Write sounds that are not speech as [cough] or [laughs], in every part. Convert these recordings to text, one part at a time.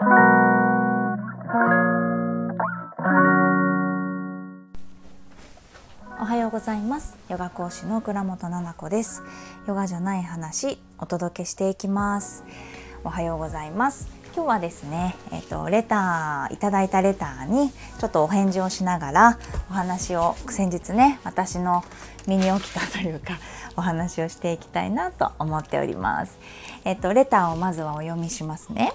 おはようございます。ヨガ講師の倉本々子です。ヨガじゃない話お届けしていきます。おはようございます。今日はですねえっ、ー、とレターいただいたレターにちょっとお返事をしながらお話を先日ね私の身に起きたというかお話をしていきたいなと思っております。えっ、ー、とレターをまずはお読みしますね。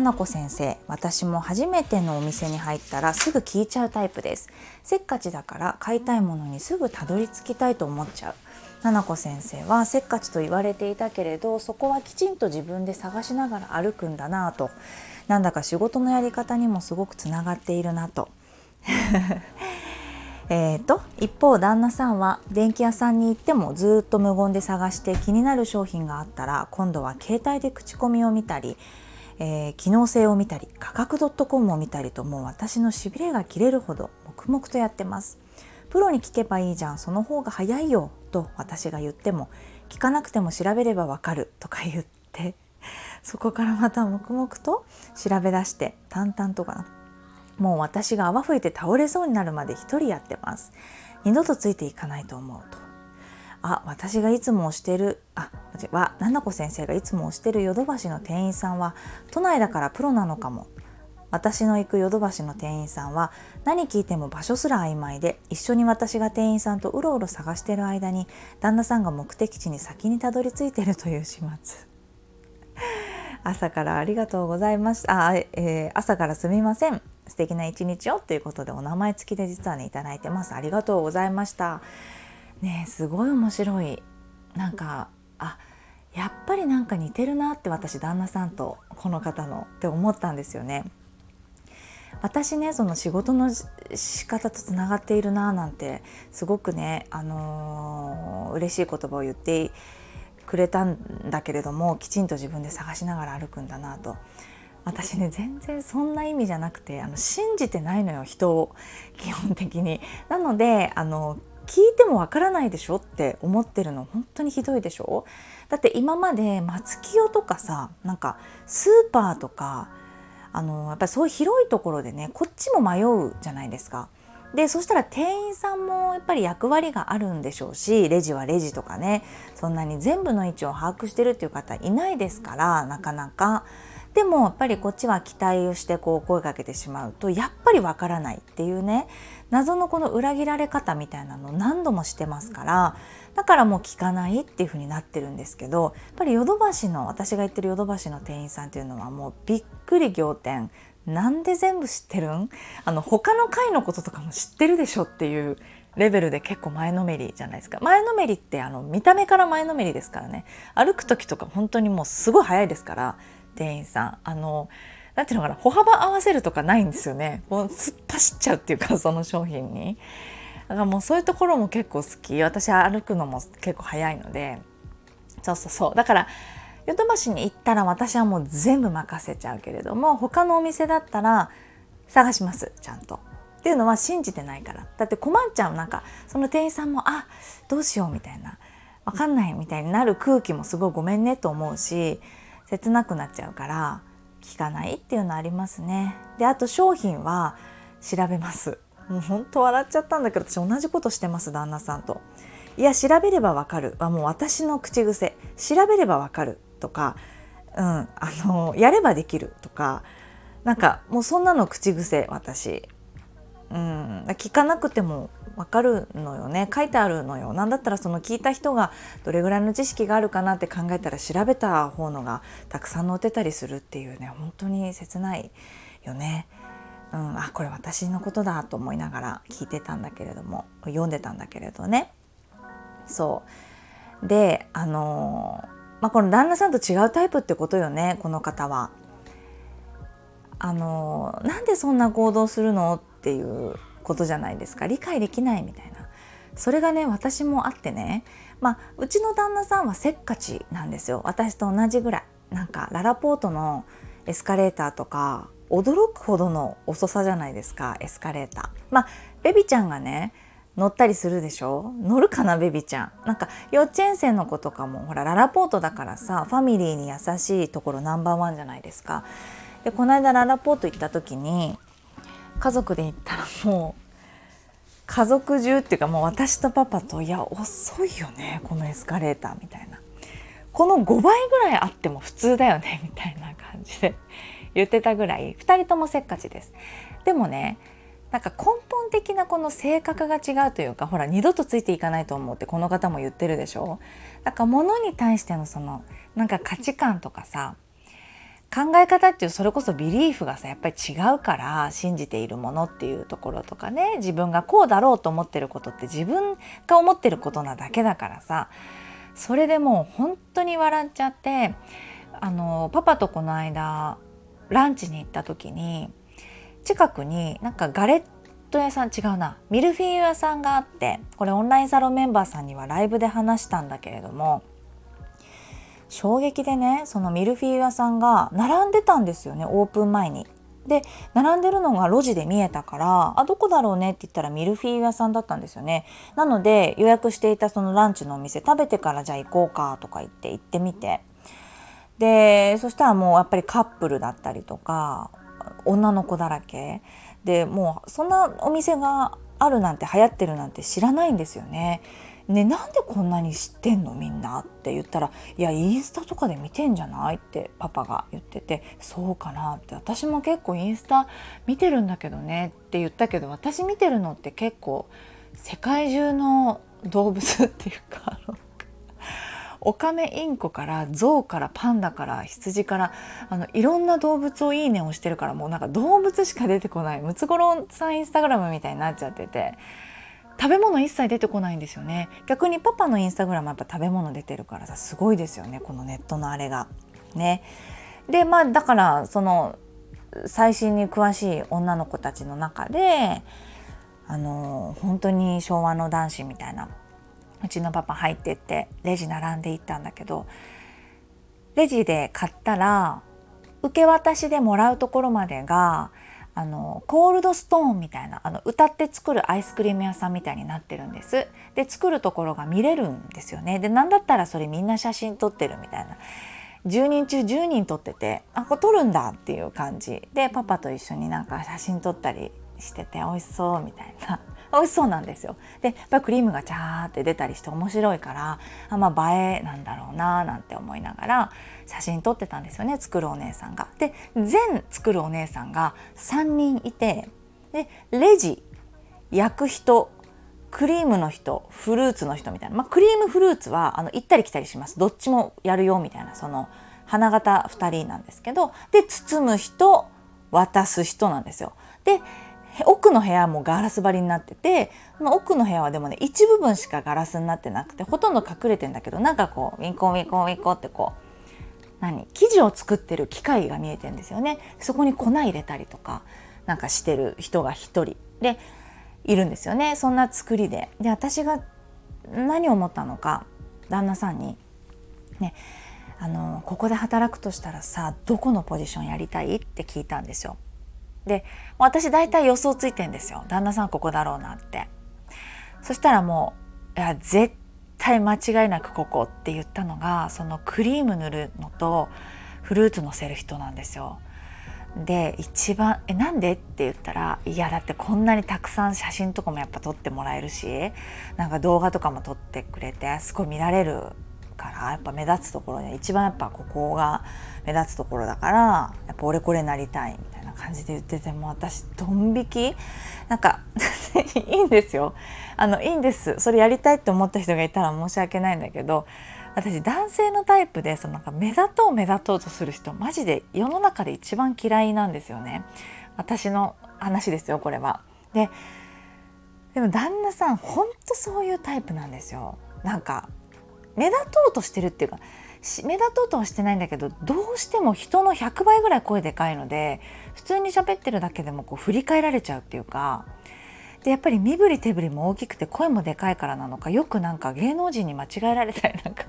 な子先生私も初めてのお店に入ったらすぐ聞いちゃうタイプです。せっかちだから買いたいものにすぐたどり着きたいと思っちゃう。七子先生はせっかちと言われていたけれどそこはきちんと自分で探しながら歩くんだなぁと。なんだか仕事のやり方にもすごくつながっているなと。[laughs] えと一方旦那さんは電気屋さんに行ってもずっと無言で探して気になる商品があったら今度は携帯で口コミを見たりえー、機能性を見たり価格 .com を見たりともう私のしびれが切れるほど黙々とやってます。プロに聞けばいいじゃんその方が早いよと私が言っても聞かなくても調べればわかるとか言ってそこからまた黙々と調べ出して淡々とかな。もう私が泡吹いて倒れそうになるまで一人やってます。二度とついていかないと思うと。あ私がいつも推してる。あは七子先生がいつも推してるヨドバシの店員さんは都内だからプロなのかも。私の行くヨドバシの店員さんは何聞いても場所すら曖昧で一緒に私が店員さんとうろうろ探してる間に旦那さんが目的地に先にたどり着いてるという始末。[laughs] 朝からありがとうございましたあ、えー、朝からすみません。素敵な一日を。ということでお名前付きで実はねいただいてます。ありがとうございました。ねすごい面白いなんかあやっぱりなんか似てるなって私旦那さんとこの方のって思ったんですよね。私ねその仕事の仕方とつながっているななんてすごくね、あのー、嬉しい言葉を言ってくれたんだけれどもきちんと自分で探しながら歩くんだなと私ね全然そんな意味じゃなくてあの信じてないのよ人を基本的に。なのであの聞いてもわからないでしょって思ってるの本当にひどいでしょ？だって今まで松清とかさなんかスーパーとかあのやっぱりそういう広いところでねこっちも迷うじゃないですか。でそしたら店員さんもやっぱり役割があるんでしょうしレジはレジとかねそんなに全部の位置を把握してるっていう方いないですからなかなか。でもやっぱりこっちは期待をしてこう声かけてしまうとやっぱりわからないっていうね謎のこの裏切られ方みたいなのを何度もしてますからだからもう聞かないっていう風になってるんですけどやっぱりヨドバシの私が言ってるヨドバシの店員さんっていうのはもうびっくり仰天。なんで全部知ってるん？あの他の回のこととかも知ってるでしょっていうレベルで結構前のめりじゃないですか。前のめりってあの見た目から前のめりですからね。歩く時とか本当にもうすごい早いですから店員さん。あのなんていうのかな歩幅合わせるとかないんですよね。こう突っ走っちゃうっていうかその商品に。だからもうそういうところも結構好き。私歩くのも結構早いので。そうそうそう。だからヨドバシに行ったら私はもう全部任せちゃうけれども他のお店だったら探しますちゃんと。っていうのは信じてないから。だって困っちゃう。なんかその店員さんもあどうしようみたいな。分かんないみたいになる空気もすごいごめんねと思うし切なくなっちゃうから聞かないっていうのありますね。であと商品は調べます。もう本当笑っちゃったんだけど私同じことしてます旦那さんと。いや調べればわかるはもう私の口癖調べればわかるとか、うん、あのやればできるとかなんかもうそんなの口癖私、うん、聞かなくてもわかるのよね。書いてあるのよ。なんだったらその聞いた人がどれぐらいの知識があるかなって考えたら調べた方のがたくさん載ってたりするっていうね。本当に切ないよね。うん、あこれ私のことだと思いながら聞いてたんだけれども。読んでたんだけれどね。そう。であのまあ、この旦那さんと違うタイプってことよね。この方は。あのなんでそんな行動するの？っていうことじゃないですか。理解できないみたいな。それがね私もあってね。まあうちの旦那さんはせっかちなんですよ。私と同じぐらい。なんかララポートのエスカレーターとか驚くほどの遅さじゃないですかエスカレーター。まあベビちゃんがね乗ったりするでしょ？乗るかなベビちゃん。なんか幼稚園生の子とかもほらララポートだからさファミリーに優しいところナンバーワンじゃないですか。でこの間ララポート行った時に家族で行ったらもう家族中っていうかもう私とパパといや遅いよねこのエスカレーターみたいな。この5倍ぐらいあっても普通だよねみたいな感じで [laughs] 言ってたぐらい2人ともせっかちです。でもねなんか根本的なこの性格が違うというかほら二度とついていかないと思うってこの方も言ってるでしょ。だか物に対してのそのなんか価値観とかさ考え方っていうそれこそビリーフがさやっぱり違うから信じているものっていうところとかね自分がこうだろうと思ってることって自分が思ってることなだけだからさそれでもう本当に笑っちゃってあのパパとこの間ランチに行った時に近くになんかガレット屋さん違うなミルフィーユ屋さんがあってこれオンラインサロンメンバーさんにはライブで話したんだけれども衝撃でねそのミルフィーユ屋さんが並んでたんですよねオープン前に。で並んでるのが路地で見えたからあどこだろうねって言ったらミルフィーユ屋さんだったんですよねなので予約していたそのランチのお店食べてからじゃあ行こうかとか言って行ってみてでそしたらもうやっぱりカップルだったりとか女の子だらけでもうそんなお店があるなんて流行ってるなんて知らないんですよね。ね、なんでこんなに知ってんのみんなって言ったら「いやインスタとかで見てんじゃない?」ってパパが言ってて「そうかな」って私も結構インスタ見てるんだけどねって言ったけど私見てるのって結構世界中の動物っていうかオカメインコからゾウからパンダから羊からあのいろんな動物をいいねをしてるからもうなんか動物しか出てこないムツゴロウさんインスタグラムみたいになっちゃってて食べ物一切出てこないんですよね逆にパパのインスタグラムやっぱ食べ物出てるからさすごいですよねこのネットのあれが。ね。でまあだからその最新に詳しい女の子たちの中であの本当に昭和の男子みたいなうちのパパ入ってってレジ並んでいったんだけどレジで買ったら受け渡しでもらうところまでがあのコールドストーンみたいなあの歌って作るアイスクリーム屋さんみたいになってるんです。で作るところが見れるんですよね。で何だったらそれみんな写真撮ってるみたいな。10人中10人撮っててあこれ撮るんだっていう感じ。でパパと一緒になんか写真撮ったりしてて美味しそうみたいな。美味しそうなんですよでやっぱクリームがチャーって出たりして面白いからあまあ映えなんだろうななんて思いながら写真撮ってたんですよね作るお姉さんが。で全作るお姉さんが3人いてでレジ焼く人クリームの人フルーツの人みたいな、まあ、クリームフルーツはあの行ったり来たりしますどっちもやるよみたいなその花形2人なんですけどで包む人渡す人なんですよ。で奥の部屋もガラス張りになっててま奥の部屋はでもね一部分しかガラスになってなくてほとんど隠れてんだけどなんかこうウィンコウィンコウィンコってこう何？生地を作ってる機械が見えてんですよね。そこに粉入れたりとかなんかしてる人が一人でいるんですよね。そんな作りで。で私が何を思ったのか旦那さんにねあのここで働くとしたらさどこのポジションやりたい？って聞いたんですよ。で私大体予想ついてんですよ旦那さんここだろうなってそしたらもういや絶対間違いなくここって言ったのがそのクリーム塗るのとフルーツのせる人なんですよ。で一番「えなんで?」って言ったら「いやだってこんなにたくさん写真とかもやっぱ撮ってもらえるしなんか動画とかも撮ってくれてすごい見られるからやっぱ目立つところに一番やっぱここが目立つところだからやっぱ俺これなりたいみたいな感じで言ってても私ドン引き？なんか [laughs] いいんですよあのいいんですそれやりたいって思った人がいたら申し訳ないんだけど私男性のタイプでそのなんか目立とう目立とうとする人マジで世の中で一番嫌いなんですよね私の話ですよこれは。ででも旦那さんほんとそういうタイプなんですよ。なんか目立とうとしてるっていうか目立とうとはしてないんだけどどうしても人の100倍ぐらい声でかいので普通に喋ってるだけでもこう振り返られちゃうっていうかでやっぱり身振り手振りも大きくて声もでかいからなのかよくなんか芸能人に間違えられたりなんか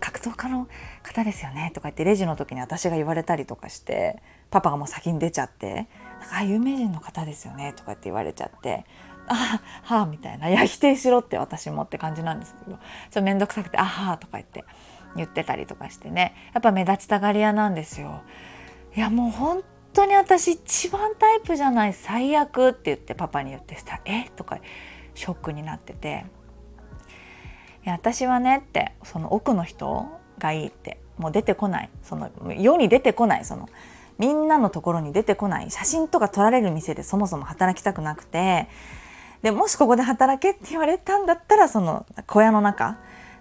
格闘家の方ですよねとか言ってレジの時に私が言われたりとかしてパパがもう先に出ちゃって「なんか有名人の方ですよね」とかって言われちゃってあはあみたいな「いや否定しろって私も」って感じなんですけどちょっと面倒くさくて「あはあ」とか言って。言ってたりとかしてね。やっぱ目立ちたがり屋なんですよ。いやもう本当に私一番タイプじゃない最悪って言ってパパに言ってした「えとかショックになってて「いや私はね」ってその奥の人がいいってもう出てこない。その世に出てこない。そのみんなのところに出てこない。写真とか撮られる店でそもそも働きたくなくて。でもしここで働けって言われたんだったらその小屋の中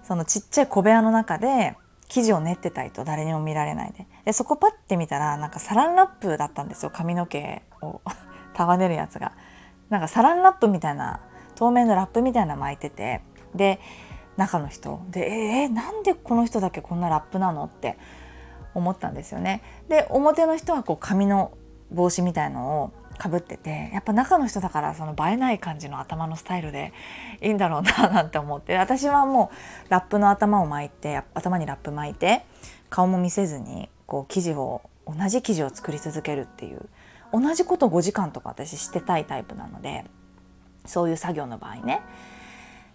そのちっちゃい小部屋の中で生地を練ってたりと誰にも見られないで。でそこパッて見たらなんかサランラップだったんですよ。髪の毛を [laughs] 束ねるやつが。なんかサランラップみたいな透明のラップみたいな巻いてて。で中の人。でえー、なんでこの人だけこんなラップなのって思ったんですよね。で表の人はこう紙の帽子みたいのをかぶっててやっぱ中の人だからその映えない感じの頭のスタイルでいいんだろうななんて思って。私はもうラップの頭を巻いて頭にラップ巻いて顔も見せずにこう生地を同じ生地を作り続けるっていう同じこと5時間とか私してたいタイプなのでそういう作業の場合ね。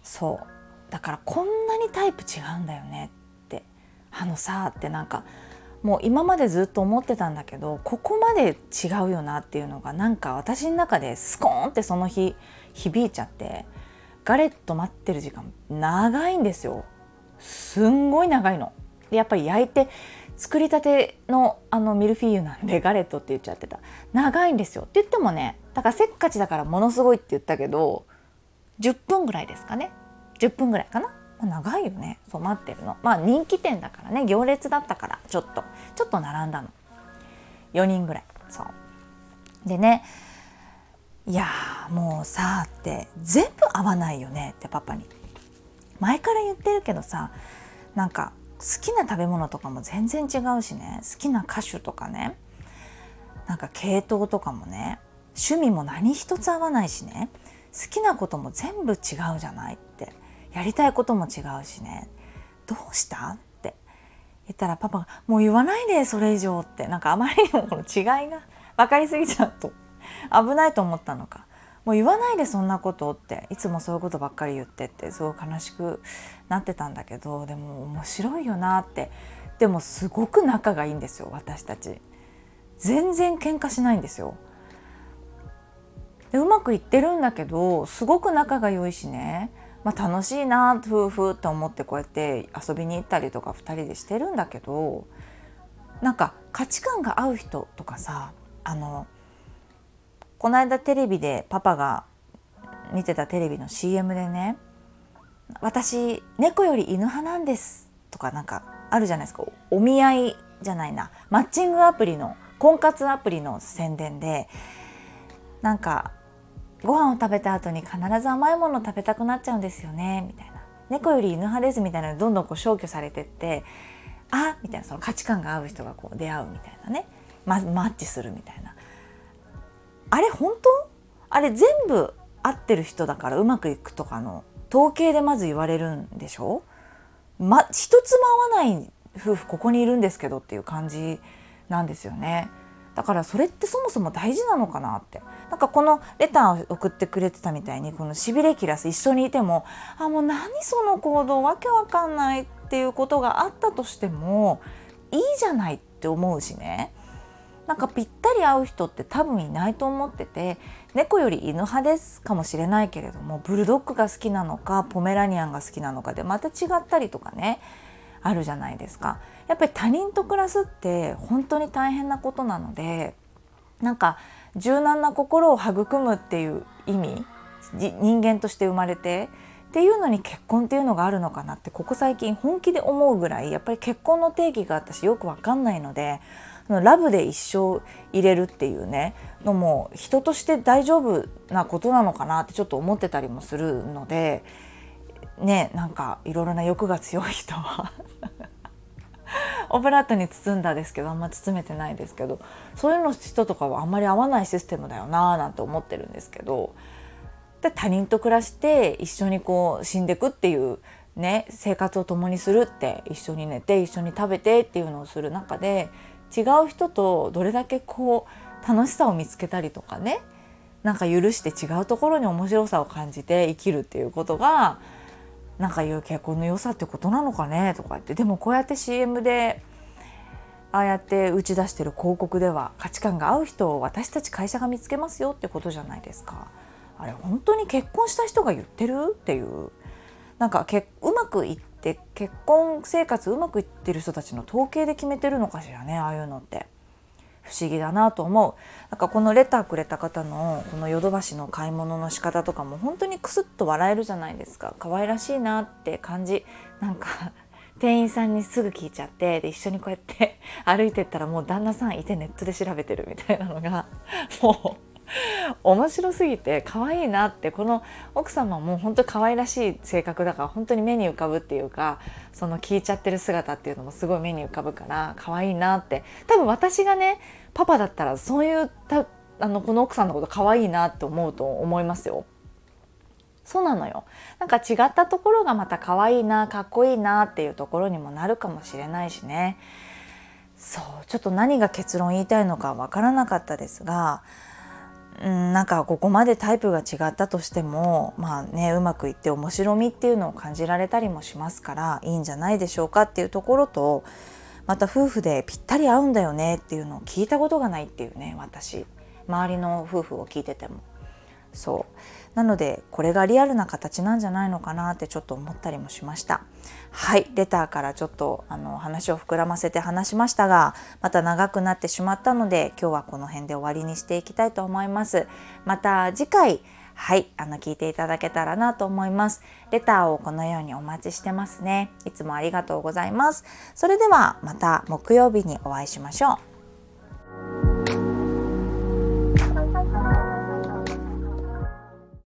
そう。だからこんなにタイプ違うんだよねってあのさってなんかもう今までずっと思ってたんだけどここまで違うよなっていうのがなんか私の中でスコーンってその日響いちゃってガレット待ってる時間長いんですよ。すんごい長いの。でやっぱり焼いて作りたてのあのミルフィーユなんでガレットって言っちゃってた。長いんですよ。って言ってもねだからせっかちだからものすごいって言ったけど10分ぐらいですかね。10分ぐらいかな。長いよね。そう待ってるの。まあ人気店だからね。行列だったから。ちょっと。ちょっと並んだの。4人ぐらい。そう。でね。いやもうさって。全部合わないよね。ってパパに。前から言ってるけどさなんか好きな食べ物とかも全然違うしね。好きな歌手とかね。なんか系統とかもね。趣味も何一つ合わないしね。好きなことも全部違うじゃないって。やりたいことも違うしね。どうした？って言ったらパパが「もう言わないでそれ以上」って。なんかあまりにもこの違いが分かりすぎちゃうと。危ないと思ったのか「もう言わないでそんなこと」って。いつもそういうことばっかり言ってってすごい悲しくなってたんだけどでも面白いよなって。でもすごく仲がいいんですよ私たち。全然喧嘩しないんですよ。でうまくいってるんだけどすごく仲が良いしね。まあ、楽しいな夫婦と思ってこうやって遊びに行ったりとか2人でしてるんだけどなんか価値観が合う人とかさあのこの間テレビでパパが見てたテレビの CM でね「私猫より犬派なんです」とかなんかあるじゃないですか。お見合いじゃないな。マッチングアプリの婚活アプリの宣伝でなんかご飯を食べた後に必ず甘いもの食べたくなっちゃうんですよね。みたいな。猫より犬派ですみたいなどんどんこう消去されてってあみたいな。その価値観が合う人がこう出会うみたいなね、ま、マッチするみたいな。あれ本当？あれ全部合ってる人だからうまくいくとかの統計でまず言われるんでしょ？ま一つも合わない夫婦ここにいるんですけどっていう感じなんですよね。だからそれってそもそも大事なのかなって。なんかこのレターを送ってくれてたみたいにこのしびれ切らす一緒にいてもあもう何その行動わけわかんないっていうことがあったとしてもいいじゃないって思うしねなんかぴったり合う人って多分いないと思ってて猫より犬派ですかもしれないけれどもブルドッグが好きなのかポメラニアンが好きなのかでまた違ったりとかねあるじゃないですか。やっぱり他人と暮らすって本当に大変なことなのでなんか柔軟な心を育むっていう意味人間として生まれてっていうのに結婚っていうのがあるのかなってここ最近本気で思うぐらいやっぱり結婚の定義が私よく分かんないのでラブで一生入れるっていうねのも人として大丈夫なことなのかなってちょっと思ってたりもするのでねなんかいろいろな欲が強い人は [laughs] オブラートに包んだですけどあんま包めてないですけどそういうの人とかはあんまり合わないシステムだよなーなんて思ってるんですけどで他人と暮らして一緒にこう死んでくっていうね生活を共にするって一緒に寝て一緒に食べてっていうのをする中で違う人とどれだけこう楽しさを見つけたりとかねなんか許して違うところに面白さを感じて生きるっていうことがなんかいう結婚の良さってことなのかね？とか言って。でもこうやって CM でああやって打ち出してる広告では価値観が合う人を私たち会社が見つけますよってことじゃないですか。あれ本当に結婚した人が言ってる？っていう。なんかけうまくいって結婚生活うまくいってる人たちの統計で決めてるのかしらね？ああいうのって。不思議だなと思う。なんかこのレターくれた方のこのヨドバシの買い物の仕方とかも本当にクスッと笑えるじゃないですか。可愛らしいなって感じ。なんか [laughs] 店員さんにすぐ聞いちゃってで一緒にこうやって歩いてったらもう旦那さんいてネットで調べてるみたいなのがもう [laughs] 面白すぎて可愛いなってこの奥様も本当可愛らしい性格だから本当に目に浮かぶっていうかその聞いちゃってる姿っていうのもすごい目に浮かぶから可愛いなって。多分私がねパパだったらそういうたあのこの奥さんのこと可愛いなって思うと思いますよ。そうなのよ。なんか違ったところがまた可愛いなかっこいいなっていうところにもなるかもしれないしね。そうちょっと何が結論言いたいのかわからなかったですがうん、なんかここまでタイプが違ったとしてもまあねうまくいって面白みっていうのを感じられたりもしますからいいんじゃないでしょうかっていうところとまた夫婦でぴったり合うんだよねっていうのを聞いたことがないっていうね私。周りの夫婦を聞いてても。そうなのでこれがリアルな形なんじゃないのかなってちょっと思ったりもしましたはいレターからちょっとあの話を膨らませて話しましたがまた長くなってしまったので今日はこの辺で終わりにしていきたいと思いますまた次回はい、あの聞いていただけたらなと思います。レターをこのようにお待ちしてますね。いつもありがとうございます。それではまた木曜日にお会いしましょう。